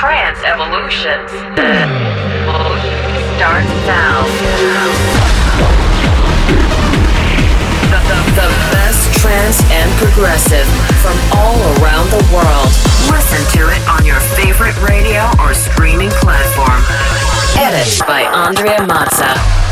trance evolution starts now. The, the, the best trance and progressive from all around the world. Listen to it on your favorite radio or streaming platform. Edit by Andrea Mazza.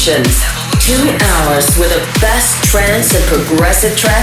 Evolutions. Two hours with the best trance and progressive tracks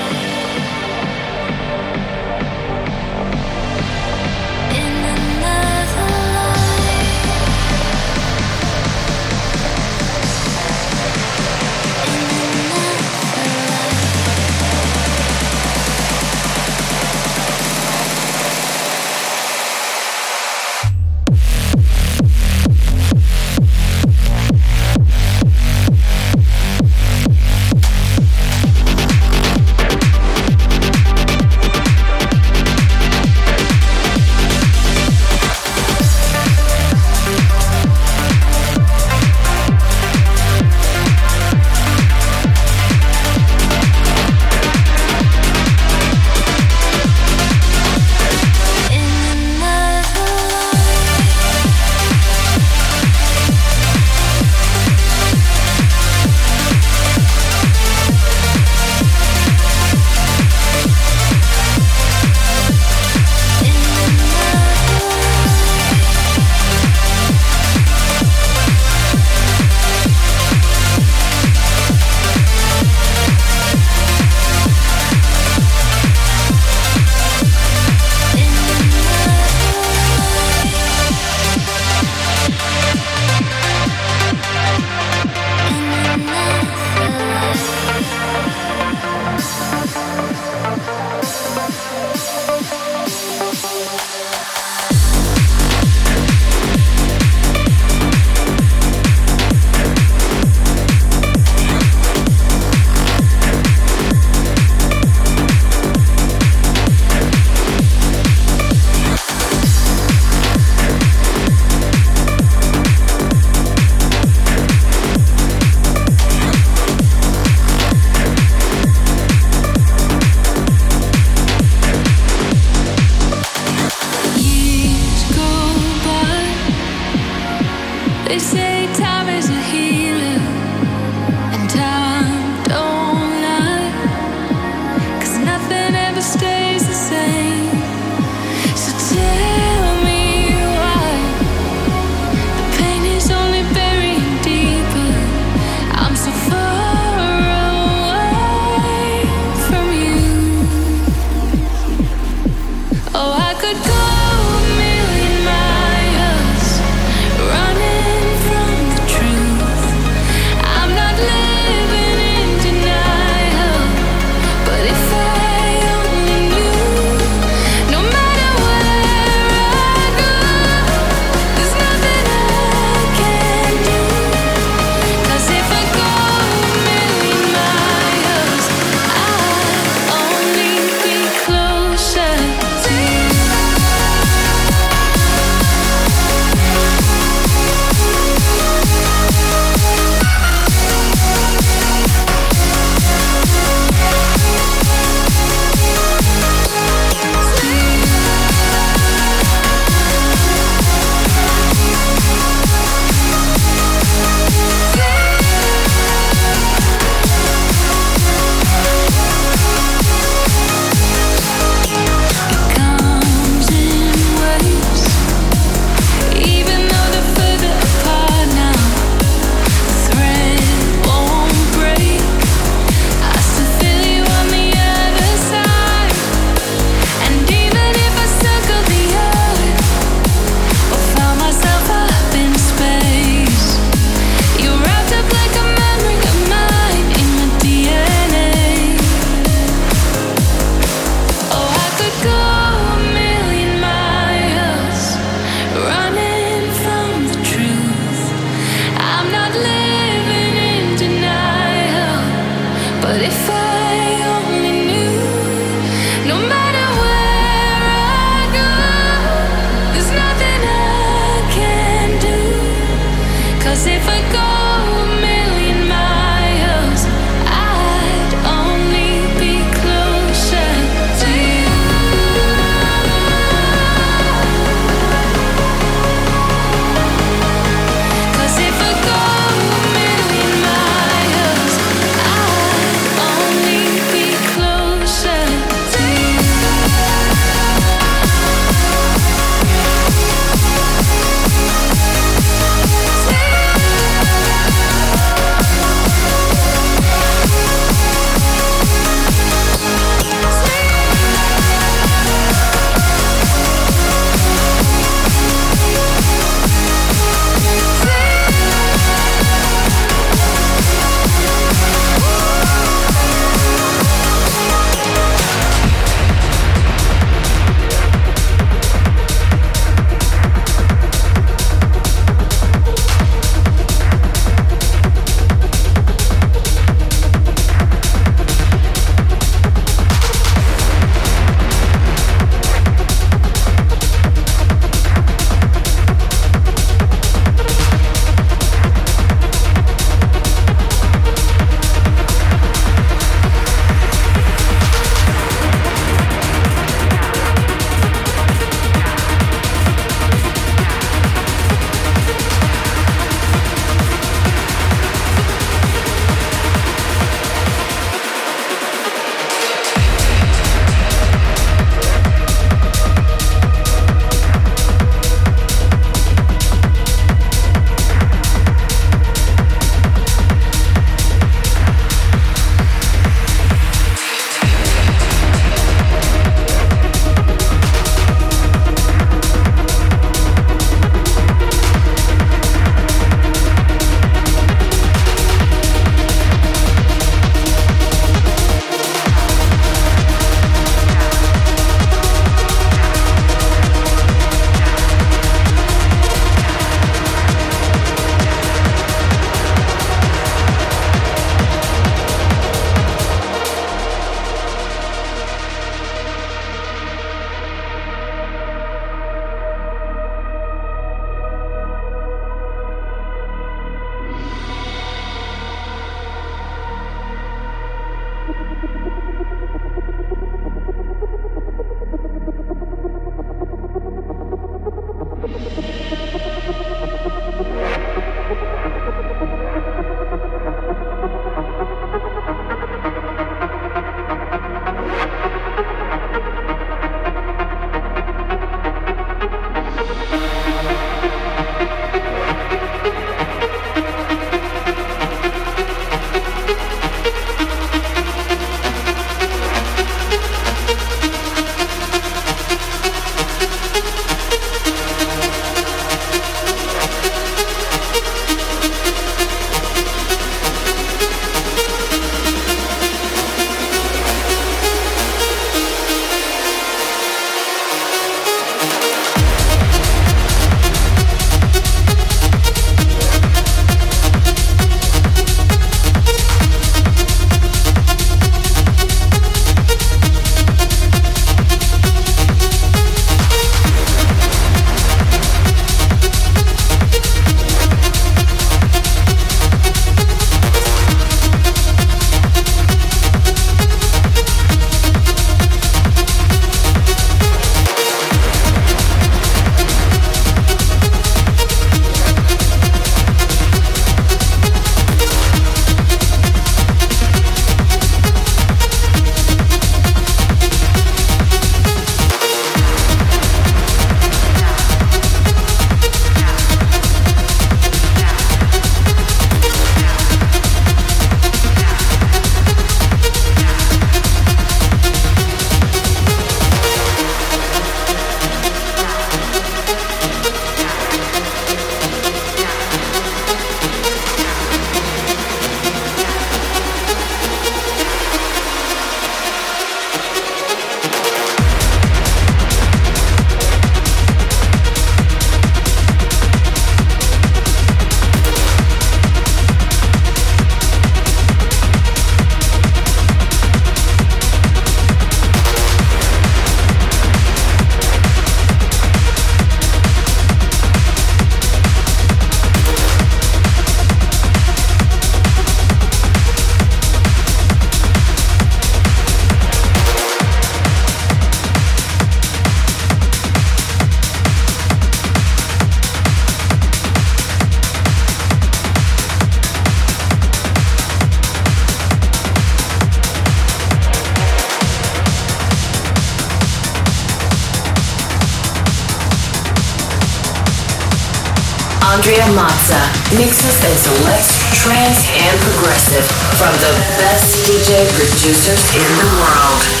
mixes and selects trance and progressive from the best DJ producers in the world.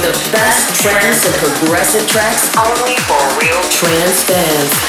The best trance and progressive tracks only for real trance fans.